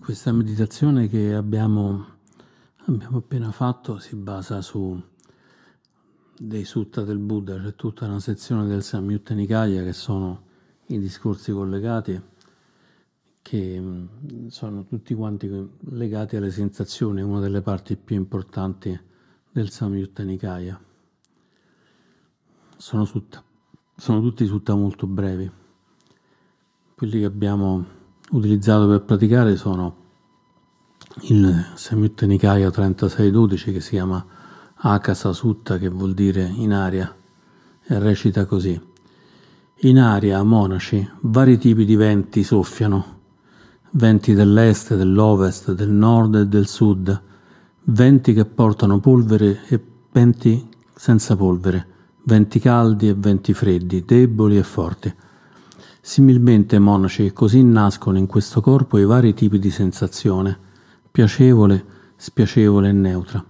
questa meditazione che abbiamo, abbiamo, appena fatto si basa su dei sutta del Buddha, c'è tutta una sezione del Samyutta Nikaya che sono i discorsi collegati, che mm, sono tutti quanti legati alle sensazioni, una delle parti più importanti del Samyutta Nikaya. Sono, sutta, sono tutti sutta molto brevi. Quelli che abbiamo utilizzato per praticare sono il Samyutta Nikaya 3612 che si chiama Akasa Sutta che vuol dire in aria e recita così. In aria, monaci, vari tipi di venti soffiano, venti dell'est, dell'ovest, del nord e del sud, venti che portano polvere e venti senza polvere, venti caldi e venti freddi, deboli e forti. Similmente, monaci, così nascono in questo corpo i vari tipi di sensazione, piacevole, spiacevole e neutra.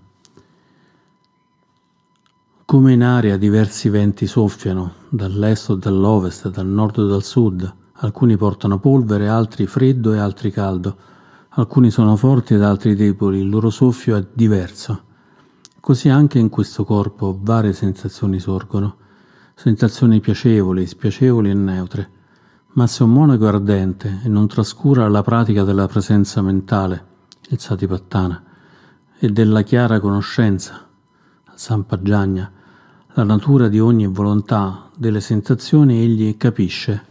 Come in aria diversi venti soffiano, dall'est o dall'ovest, dal nord o dal sud, alcuni portano polvere, altri freddo e altri caldo, alcuni sono forti ed altri deboli, il loro soffio è diverso. Così anche in questo corpo varie sensazioni sorgono, sensazioni piacevoli, spiacevoli e neutre ma se un monaco ardente e non trascura la pratica della presenza mentale, il satipattana, e della chiara conoscenza, sampaggiagna, la natura di ogni volontà delle sensazioni egli capisce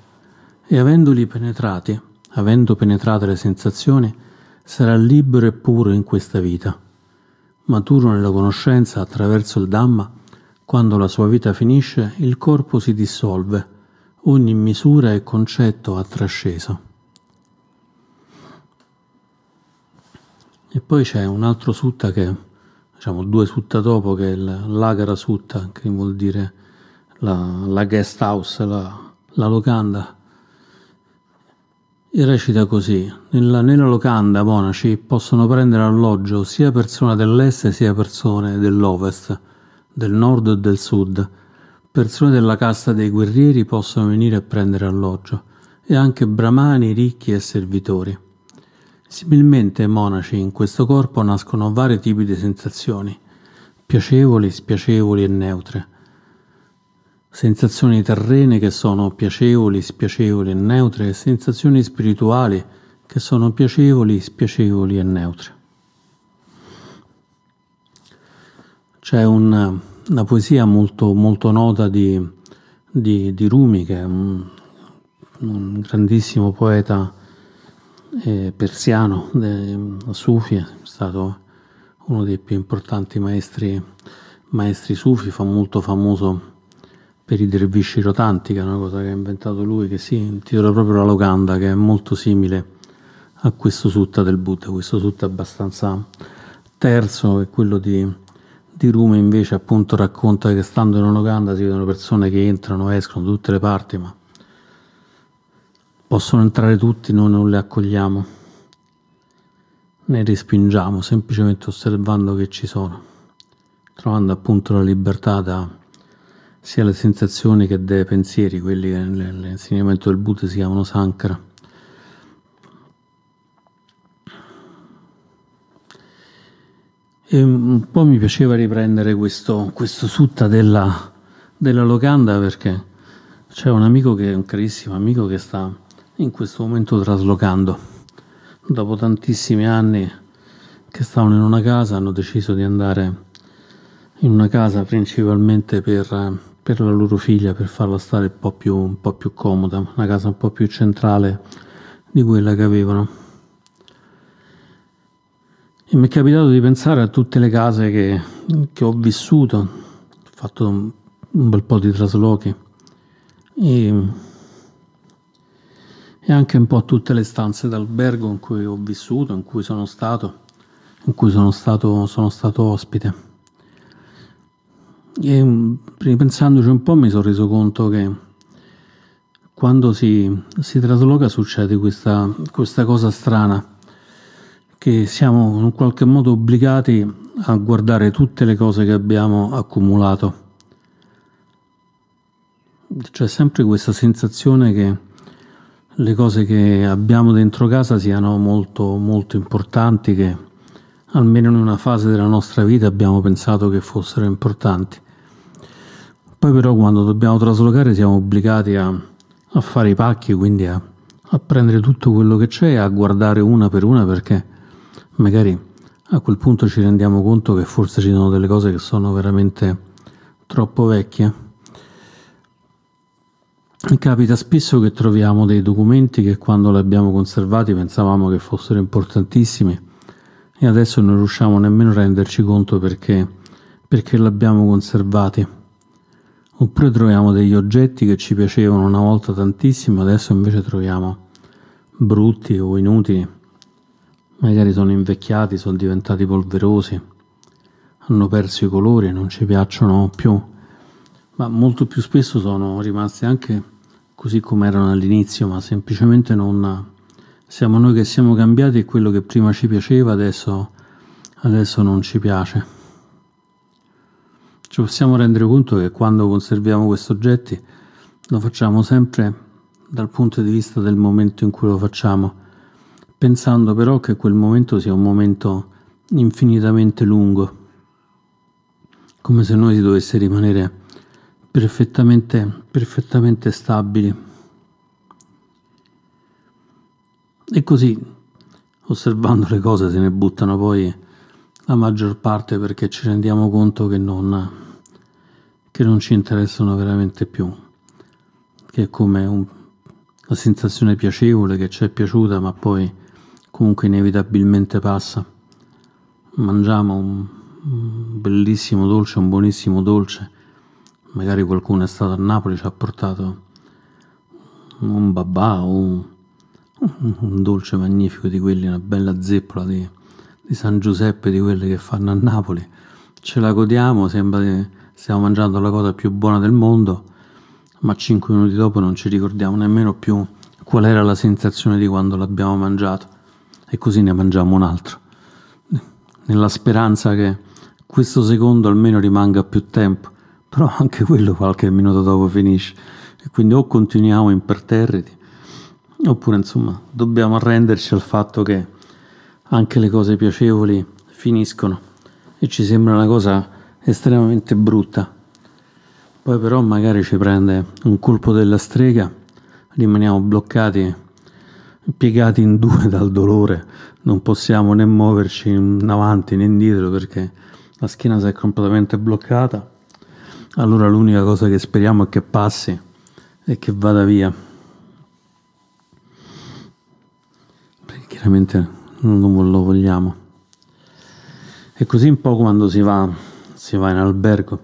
e avendoli penetrati, avendo penetrate le sensazioni, sarà libero e puro in questa vita. Maturo nella conoscenza attraverso il Dhamma, quando la sua vita finisce, il corpo si dissolve ogni misura e concetto ha trasceso. E poi c'è un altro sutta che, diciamo due sutta dopo, che è l'Agara Sutta, che vuol dire la, la guest house, la, la locanda. E recita così: nella, nella locanda, monaci possono prendere alloggio sia persone dell'est sia persone dell'ovest, del nord e del sud persone della casta dei guerrieri possono venire a prendere alloggio, e anche bramani, ricchi e servitori. Similmente, monaci, in questo corpo nascono vari tipi di sensazioni, piacevoli, spiacevoli e neutre. Sensazioni terrene che sono piacevoli, spiacevoli e neutre, e sensazioni spirituali che sono piacevoli, spiacevoli e neutre. C'è un una poesia molto, molto nota di, di, di, Rumi, che è un, un grandissimo poeta eh, persiano, de, sufi, è stato uno dei più importanti maestri, maestri sufi, fa molto famoso per i dervisci rotanti, che è una cosa che ha inventato lui, che si intitola proprio la locanda, che è molto simile a questo sutta del Buddha. Questo sutta abbastanza terzo, è quello di di Rume invece appunto racconta che stando in un'Uganda si vedono persone che entrano, escono da tutte le parti, ma possono entrare tutti, noi non le accogliamo, ne respingiamo, semplicemente osservando che ci sono, trovando appunto la libertà da sia le sensazioni che dei pensieri, quelli che nell'insegnamento del Buddha si chiamano Sankara E un po' mi piaceva riprendere questo, questo sutta della, della locanda perché c'è un amico che un carissimo amico che sta in questo momento traslocando. Dopo tantissimi anni che stavano in una casa hanno deciso di andare in una casa principalmente per, per la loro figlia, per farla stare un po, più, un po' più comoda, una casa un po' più centrale di quella che avevano. E mi è capitato di pensare a tutte le case che, che ho vissuto, ho fatto un, un bel po' di traslochi e, e, anche un po' a tutte le stanze d'albergo in cui ho vissuto, in cui sono stato, in cui sono stato, sono stato ospite. E ripensandoci un po' mi sono reso conto che quando si, si trasloca succede questa, questa cosa strana che siamo in qualche modo obbligati a guardare tutte le cose che abbiamo accumulato. C'è sempre questa sensazione che le cose che abbiamo dentro casa siano molto molto importanti che almeno in una fase della nostra vita abbiamo pensato che fossero importanti. Poi però quando dobbiamo traslocare siamo obbligati a, a fare i pacchi, quindi a, a prendere tutto quello che c'è e a guardare una per una perché magari a quel punto ci rendiamo conto che forse ci sono delle cose che sono veramente troppo vecchie. Capita spesso che troviamo dei documenti che quando li abbiamo conservati pensavamo che fossero importantissimi e adesso non riusciamo nemmeno a renderci conto perché, perché l'abbiamo conservati. Oppure troviamo degli oggetti che ci piacevano una volta tantissimo, adesso invece troviamo brutti o inutili. Magari sono invecchiati, sono diventati polverosi, hanno perso i colori, non ci piacciono più, ma molto più spesso sono rimasti anche così come erano all'inizio, ma semplicemente non siamo noi che siamo cambiati e quello che prima ci piaceva adesso, adesso non ci piace. Ci possiamo rendere conto che quando conserviamo questi oggetti lo facciamo sempre dal punto di vista del momento in cui lo facciamo, pensando però che quel momento sia un momento infinitamente lungo, come se noi si dovesse rimanere perfettamente, perfettamente stabili. E così, osservando le cose, se ne buttano poi la maggior parte perché ci rendiamo conto che non, che non ci interessano veramente più, che è come un, una sensazione piacevole che ci è piaciuta ma poi comunque inevitabilmente passa. Mangiamo un, bellissimo dolce, un buonissimo dolce magari qualcuno è stato a Napoli ci ha portato un babà o un, un dolce magnifico di quelli, una bella zeppola di, di, San Giuseppe, di quelle che fanno a Napoli. Ce la godiamo, sembra che stiamo mangiando la cosa più buona del mondo, ma cinque minuti dopo non ci ricordiamo nemmeno più qual era la sensazione di quando l'abbiamo mangiato e così ne mangiamo un altro, nella speranza che questo secondo almeno rimanga più tempo però anche quello qualche minuto dopo finisce. E quindi o continuiamo imperterriti oppure insomma dobbiamo arrenderci al fatto che anche le cose piacevoli finiscono. E ci sembra una cosa estremamente brutta. Poi però magari ci prende un colpo della strega rimaniamo bloccati piegati in due dal dolore non possiamo né muoverci in avanti né indietro perché la schiena si è completamente bloccata allora l'unica cosa che speriamo è che passi e che vada via. Perché chiaramente non lo vogliamo. E così un po' quando si va, si va in albergo.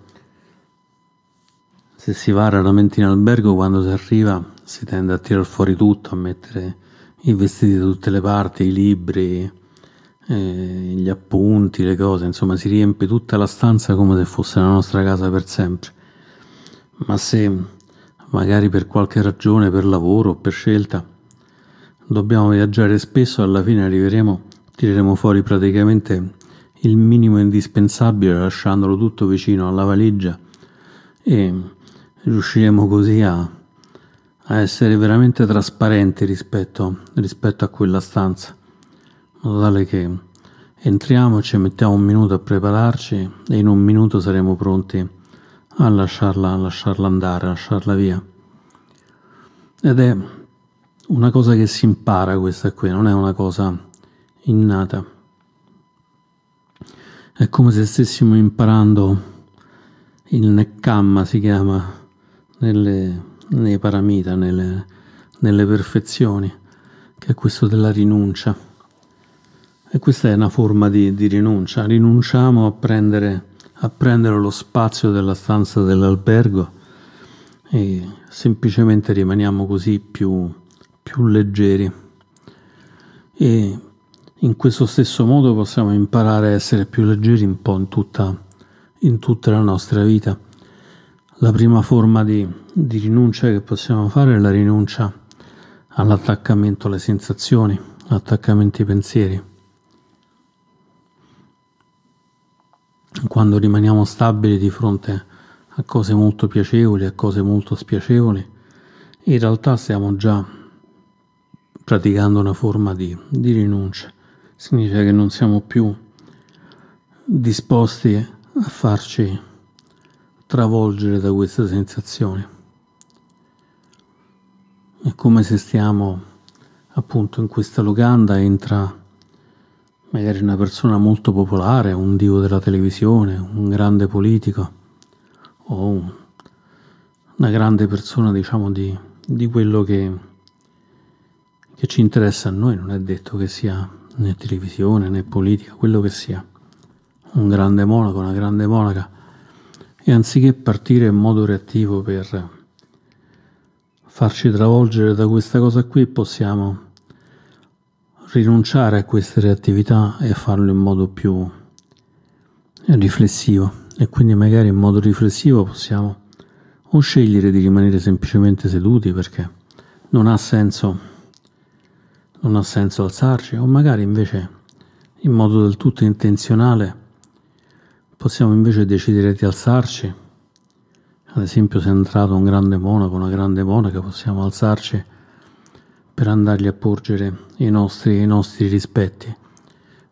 Se si va raramente in albergo, quando si arriva si tende a tirare fuori tutto, a mettere i vestiti da tutte le parti, i libri, eh, gli appunti, le cose, insomma si riempie tutta la stanza come se fosse la nostra casa per sempre. Ma se magari per qualche ragione, per lavoro o per scelta, dobbiamo viaggiare spesso, alla fine arriveremo, tireremo fuori praticamente il minimo indispensabile lasciandolo tutto vicino alla valigia e riusciremo così a, a essere veramente trasparenti rispetto, rispetto a quella stanza in modo tale che entriamo, ci mettiamo un minuto a prepararci e in un minuto saremo pronti a lasciarla, a lasciarla andare, a lasciarla via. Ed è una cosa che si impara questa qui, non è una cosa innata. È come se stessimo imparando il Nekkama, si chiama, nelle, nei paramita, nelle, nelle perfezioni, che è questo della rinuncia e questa è una forma di, di rinuncia. Rinunciamo a prendere, a prendere lo spazio della stanza dell'albergo e semplicemente rimaniamo così più, più leggeri. E in questo stesso modo possiamo imparare a essere più leggeri un po' in tutta, in tutta la nostra vita. La prima forma di, di, rinuncia che possiamo fare è la rinuncia all'attaccamento alle sensazioni, all'attaccamento ai pensieri. quando rimaniamo stabili di fronte a cose molto piacevoli, a cose molto spiacevoli, in realtà stiamo già praticando una forma di, di rinuncia. Significa che non siamo più disposti a farci travolgere da queste sensazioni. È come se stiamo appunto in questa locanda, entra magari una persona molto popolare, un dio della televisione, un grande politico o un, una grande persona diciamo di, di quello che, che ci interessa a noi, non è detto che sia né televisione né politica, quello che sia, un grande monaco, una grande monaca, e anziché partire in modo reattivo per farci travolgere da questa cosa qui, possiamo rinunciare a queste reattività e farlo in modo più riflessivo. E quindi magari in modo riflessivo possiamo o scegliere di rimanere semplicemente seduti perché non ha senso non ha senso alzarci o magari invece in modo del tutto intenzionale possiamo invece decidere di alzarci ad esempio se è entrato un grande monaco una grande monaca possiamo alzarci per andargli a porgere i nostri, i nostri rispetti.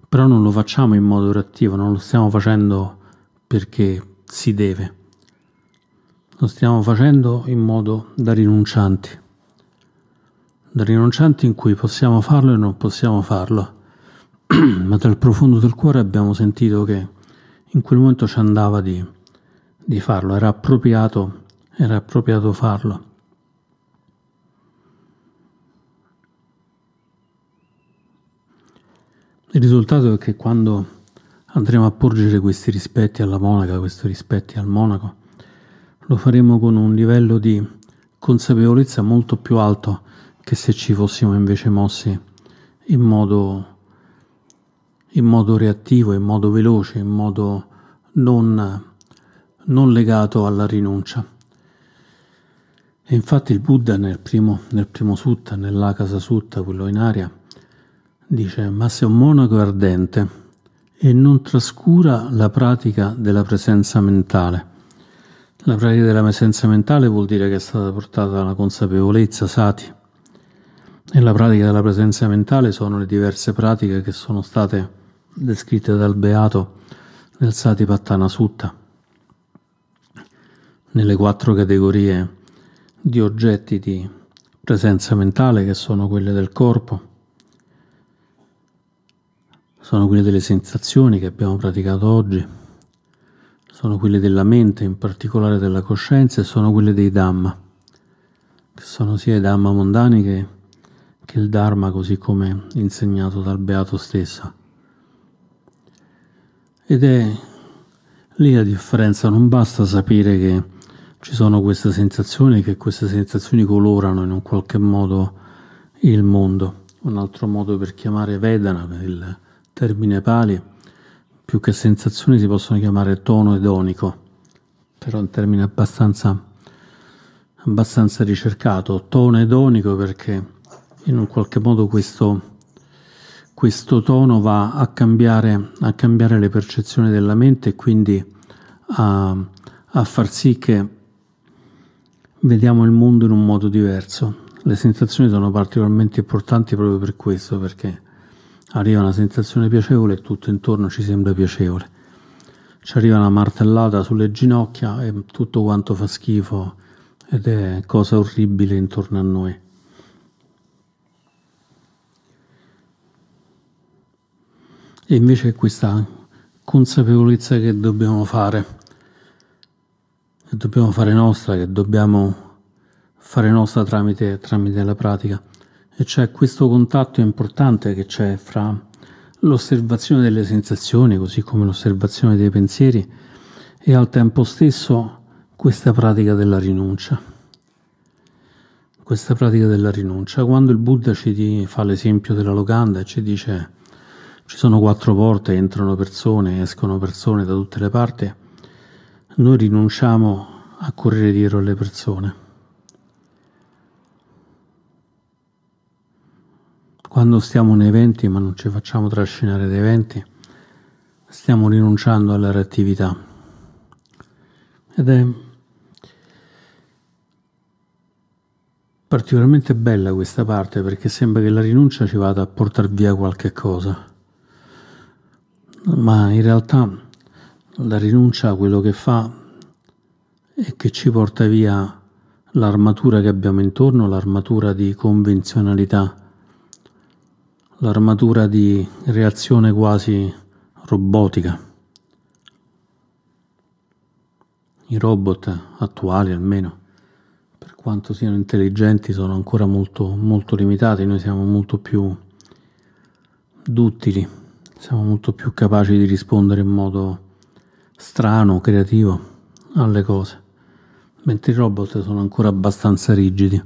Però non lo facciamo in modo reattivo, non lo stiamo facendo perché si deve. Lo stiamo facendo in modo da rinuncianti. Da rinuncianti in cui possiamo farlo e non possiamo farlo. Ma dal profondo del cuore abbiamo sentito che in quel momento ci andava di, di farlo, era appropriato, era appropriato farlo. Il risultato è che quando andremo a porgere questi rispetti alla monaca, questi rispetti al monaco, lo faremo con un livello di consapevolezza molto più alto che se ci fossimo invece mossi in modo, in modo reattivo, in modo veloce, in modo non, non legato alla rinuncia. E infatti il Buddha nel primo, nel primo sutta, nell'Akasa Sutta, quello in aria, Dice, ma se un monaco ardente e non trascura la pratica della presenza mentale. La pratica della presenza mentale vuol dire che è stata portata alla consapevolezza, sati. E la pratica della presenza mentale sono le diverse pratiche che sono state descritte dal Beato nel Sati Pattana Sutta, nelle quattro categorie di oggetti di presenza mentale che sono quelle del corpo, sono quelle delle sensazioni che abbiamo praticato oggi, sono quelle della mente, in particolare della coscienza, e sono quelle dei Dhamma, che sono sia i Dhamma mondani che, che il Dharma così come insegnato dal Beato stesso. Ed è lì la differenza, non basta sapere che ci sono queste sensazioni, che queste sensazioni colorano in un qualche modo il mondo. Un altro modo per chiamare Vedana, il, termine pali, più che sensazioni si possono chiamare tono edonico, però è un termine abbastanza, abbastanza ricercato, tono edonico perché in un qualche modo questo, questo tono va a cambiare, a cambiare le percezioni della mente e quindi a, a far sì che vediamo il mondo in un modo diverso. Le sensazioni sono particolarmente importanti proprio per questo, perché arriva una sensazione piacevole e tutto intorno ci sembra piacevole. Ci arriva una martellata sulle ginocchia e tutto quanto fa schifo ed è cosa orribile intorno a noi. E invece questa consapevolezza che dobbiamo fare, che dobbiamo fare nostra, che dobbiamo fare nostra tramite, tramite la pratica, e c'è questo contatto importante che c'è fra l'osservazione delle sensazioni, così come l'osservazione dei pensieri, e al tempo stesso questa pratica della rinuncia. Questa pratica della rinuncia. Quando il Buddha ci fa l'esempio della locanda e ci dice ci sono quattro porte, entrano persone, escono persone da tutte le parti, noi rinunciamo a correre dietro alle persone. Quando stiamo nei venti ma non ci facciamo trascinare dai venti, stiamo rinunciando alla reattività. Ed è, particolarmente bella questa parte perché sembra che la rinuncia ci vada a portare via qualche cosa, ma in realtà la rinuncia quello che fa è che ci porta via l'armatura che abbiamo intorno, l'armatura di convenzionalità, l'armatura di reazione quasi robotica. I robot attuali almeno quanto siano intelligenti sono ancora molto, molto limitati, noi siamo molto più duttili, siamo molto più capaci di rispondere in modo strano, creativo alle cose, mentre i robot sono ancora abbastanza rigidi.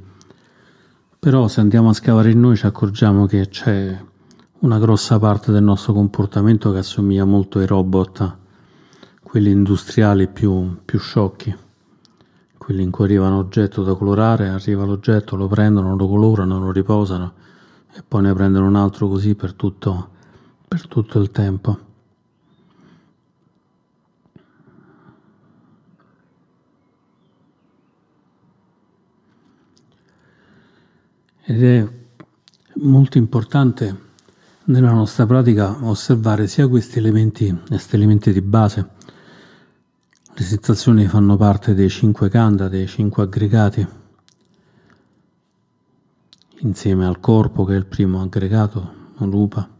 Però se andiamo a scavare in noi ci accorgiamo che c'è una grossa parte del nostro comportamento che assomiglia molto ai robot, quelli industriali più, più sciocchi quelli in cui arriva un oggetto da colorare, arriva l'oggetto, lo prendono, lo colorano, lo riposano e poi ne prendono un altro così per tutto, per tutto il tempo. Ed è molto importante nella nostra pratica osservare sia questi elementi, questi elementi di base, le sensazioni fanno parte dei cinque kanda, dei cinque aggregati, insieme al corpo che è il primo aggregato, rupa.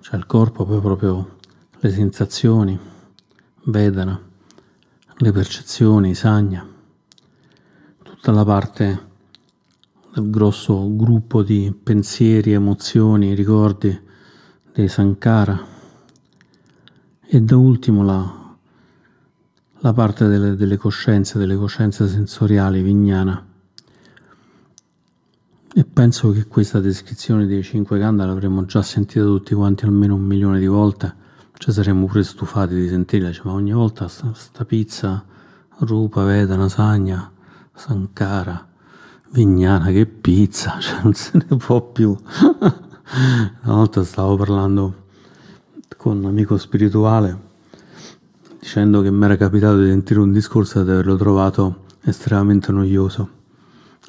C'è il corpo, poi proprio le sensazioni, vedana, le percezioni, sagna, tutta la parte del grosso gruppo di pensieri, emozioni, ricordi dei sankara e da ultimo la la parte delle, delle coscienze, delle coscienze sensoriali vignana. E penso che questa descrizione dei cinque kanda l'avremmo già sentita tutti quanti almeno un milione di volte, ci saremmo pure stufati di sentirla, cioè, ma ogni volta sta, sta pizza, rupa, vedana, sagna, sankara, vignana, che pizza, cioè non se ne può più. Una volta stavo parlando con un amico spirituale dicendo che mi era capitato di sentire un discorso ed averlo trovato estremamente noioso.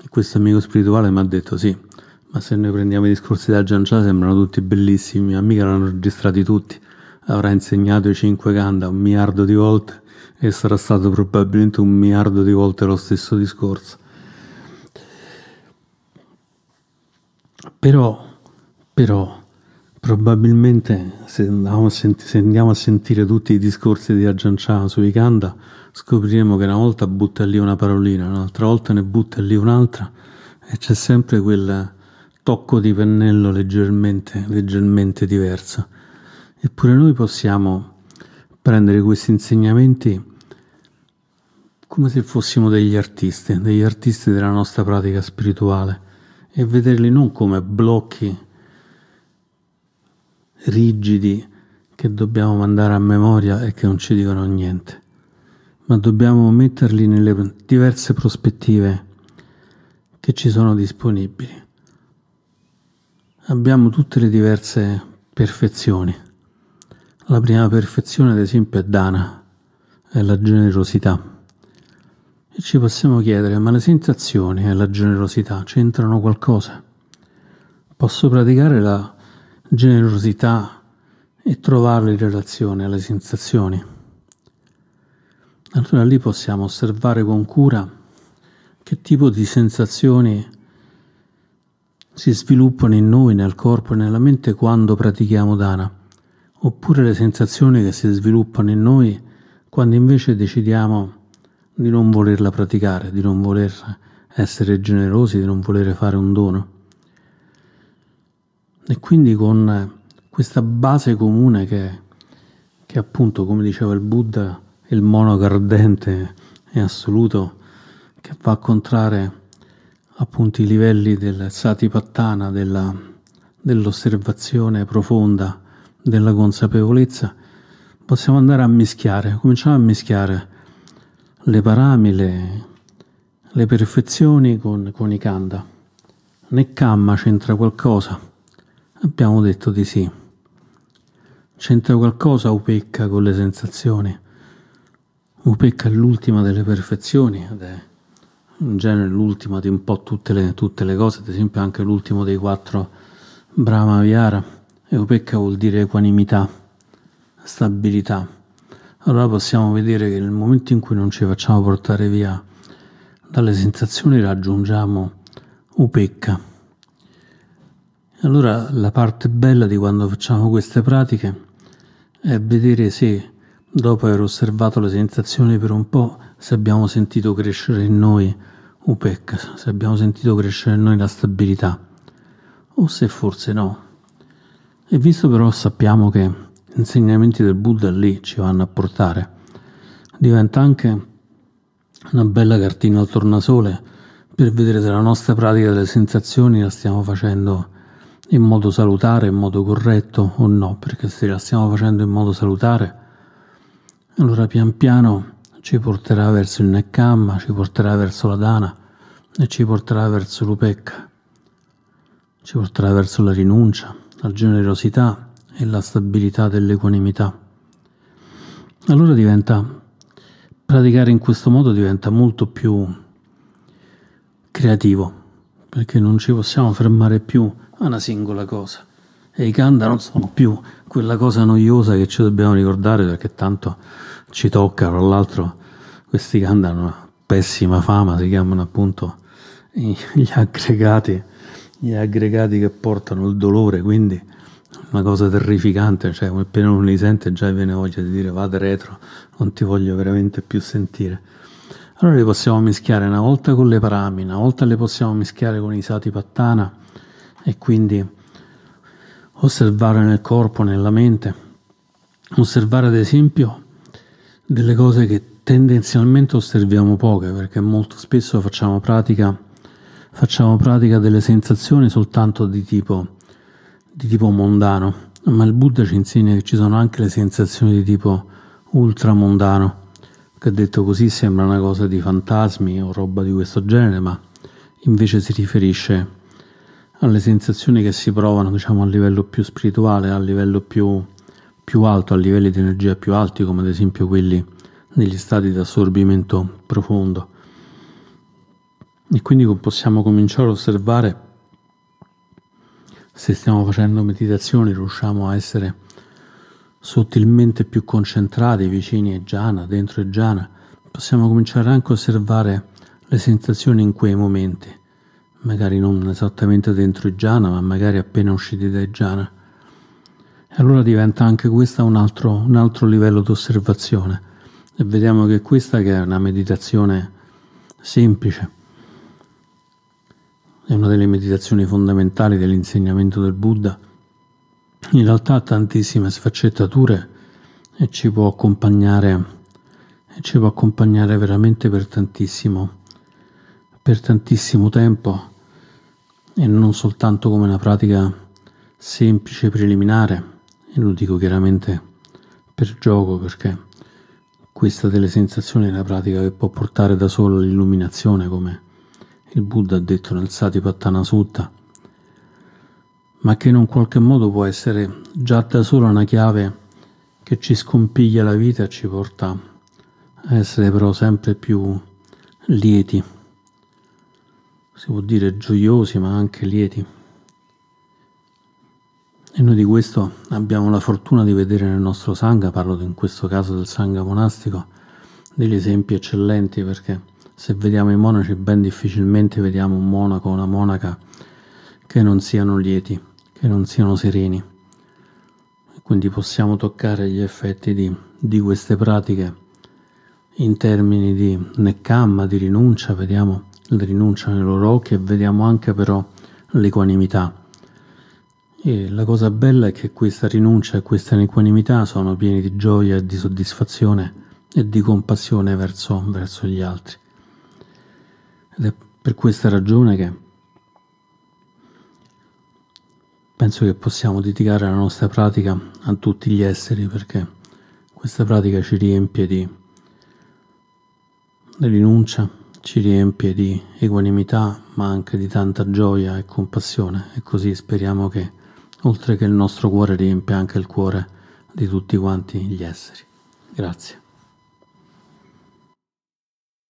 Questo amico spirituale mi ha detto sì, ma se noi prendiamo i discorsi da Giancia sembrano tutti bellissimi, mia amica l'hanno registrati tutti, avrà insegnato i cinque kanda un miliardo di volte e sarà stato probabilmente un miliardo di volte lo stesso discorso. Però, però, Probabilmente se andiamo, senti- se andiamo, a sentire tutti i discorsi di Ajahn Chah sui Kanda scopriremo che una volta butta lì una parolina, un'altra volta ne butta lì un'altra e c'è sempre quel tocco di pennello leggermente, leggermente diverso. Eppure noi possiamo prendere questi insegnamenti come se fossimo degli artisti, degli artisti della nostra pratica spirituale e vederli non come blocchi rigidi che dobbiamo mandare a memoria e che non ci dicono niente, ma dobbiamo metterli nelle diverse prospettive che ci sono disponibili. Abbiamo tutte le diverse perfezioni. La prima perfezione, ad esempio, è Dana, è la generosità. E ci possiamo chiedere, ma le sensazioni e la generosità c'entrano qualcosa? Posso praticare la generosità e trovarla in relazione alle sensazioni. Allora lì possiamo osservare con cura che tipo di sensazioni si sviluppano in noi, nel corpo e nella mente quando pratichiamo dana, oppure le sensazioni che si sviluppano in noi quando invece decidiamo di non volerla praticare, di non voler essere generosi, di non volere fare un dono. E quindi con questa base comune che, che appunto, come diceva il Buddha, il monaco ardente e assoluto, che va a contrarre appunto i livelli del satipattana, della, dell'osservazione profonda, della consapevolezza, possiamo andare a mischiare, cominciamo a mischiare le parami, le, perfezioni con, con i kanda. Né kamma c'entra qualcosa Abbiamo detto di sì. C'entra qualcosa Upecca con le sensazioni? Upecca è l'ultima delle perfezioni ed è in genere l'ultima di un po' tutte le, tutte le cose, ad esempio anche l'ultimo dei quattro Brahma Viara, e Upecca vuol dire equanimità, stabilità. Allora possiamo vedere che nel momento in cui non ci facciamo portare via dalle sensazioni raggiungiamo Upecca. Allora la parte bella di quando facciamo queste pratiche è vedere se dopo aver osservato le sensazioni per un po', se abbiamo sentito crescere in noi Upecca, se abbiamo sentito crescere in noi la stabilità, o se forse no. E visto però sappiamo che gli insegnamenti del Buddha lì ci vanno a portare, diventa anche una bella cartina al tornasole per vedere se la nostra pratica delle sensazioni la stiamo facendo in modo salutare, in modo corretto o no, perché se la stiamo facendo in modo salutare, allora pian piano ci porterà verso il Nekkhamma, ci porterà verso la Dana e ci porterà verso l'Upecca, ci porterà verso la rinuncia, la generosità e la stabilità dell'equanimità. Allora diventa, praticare in questo modo diventa molto più creativo, perché non ci possiamo fermare più a una singola cosa. E i kanda non sono più quella cosa noiosa che ci dobbiamo ricordare perché tanto ci tocca, tra l'altro questi kanda hanno una pessima fama, si chiamano appunto gli aggregati, gli aggregati che portano il dolore, quindi una cosa terrificante, cioè appena uno li sente già viene voglia di dire vada retro, non ti voglio veramente più sentire. Allora le possiamo mischiare una volta con le parami, una volta le possiamo mischiare con i sati pattana e quindi osservare nel corpo, nella mente, osservare ad esempio delle cose che tendenzialmente osserviamo poche perché molto spesso facciamo pratica, facciamo pratica delle sensazioni soltanto di tipo, di tipo mondano, ma il Buddha ci insegna che ci sono anche le sensazioni di tipo ultramondano, che detto così sembra una cosa di fantasmi o roba di questo genere, ma invece si riferisce alle sensazioni che si provano diciamo, a livello più spirituale, a livello più, più alto, a livelli di energia più alti, come ad esempio quelli negli stati di assorbimento profondo. E quindi possiamo cominciare a osservare se stiamo facendo meditazioni, riusciamo a essere sottilmente più concentrati, vicini a jhana, dentro il jhana, possiamo cominciare anche a osservare le sensazioni in quei momenti magari non esattamente dentro i jhana, ma magari appena usciti dai jhana. Allora diventa anche questo un altro, un altro livello di osservazione. E vediamo che questa che è una meditazione semplice, è una delle meditazioni fondamentali dell'insegnamento del Buddha, in realtà ha tantissime sfaccettature e ci può accompagnare, ci può accompagnare veramente per tantissimo, per tantissimo tempo. E non soltanto come una pratica semplice preliminare, e lo dico chiaramente per gioco perché questa delle sensazioni è una pratica che può portare da solo all'illuminazione come il Buddha ha detto nel Satipatthana Sutta, ma che in un qualche modo può essere già da sola una chiave che ci scompiglia la vita e ci porta a essere però sempre più lieti si può dire gioiosi ma anche lieti. E noi di questo abbiamo la fortuna di vedere nel nostro Sangha, parlo in questo caso del Sangha monastico, degli esempi eccellenti perché se vediamo i monaci ben difficilmente vediamo un monaco o una monaca che non siano lieti, che non siano sereni. Quindi possiamo toccare gli effetti di, di queste pratiche in termini di neccamma, di rinuncia, vediamo la rinuncia nei loro occhi e vediamo anche però l'equanimità. E la cosa bella è che questa rinuncia e questa equanimità sono pieni di gioia e di soddisfazione e di compassione verso, verso gli altri. Ed è per questa ragione che penso che possiamo dedicare la nostra pratica a tutti gli esseri perché questa pratica ci riempie di rinuncia, ci riempie di equanimità ma anche di tanta gioia e compassione e così speriamo che oltre che il nostro cuore riempia anche il cuore di tutti quanti gli esseri. Grazie.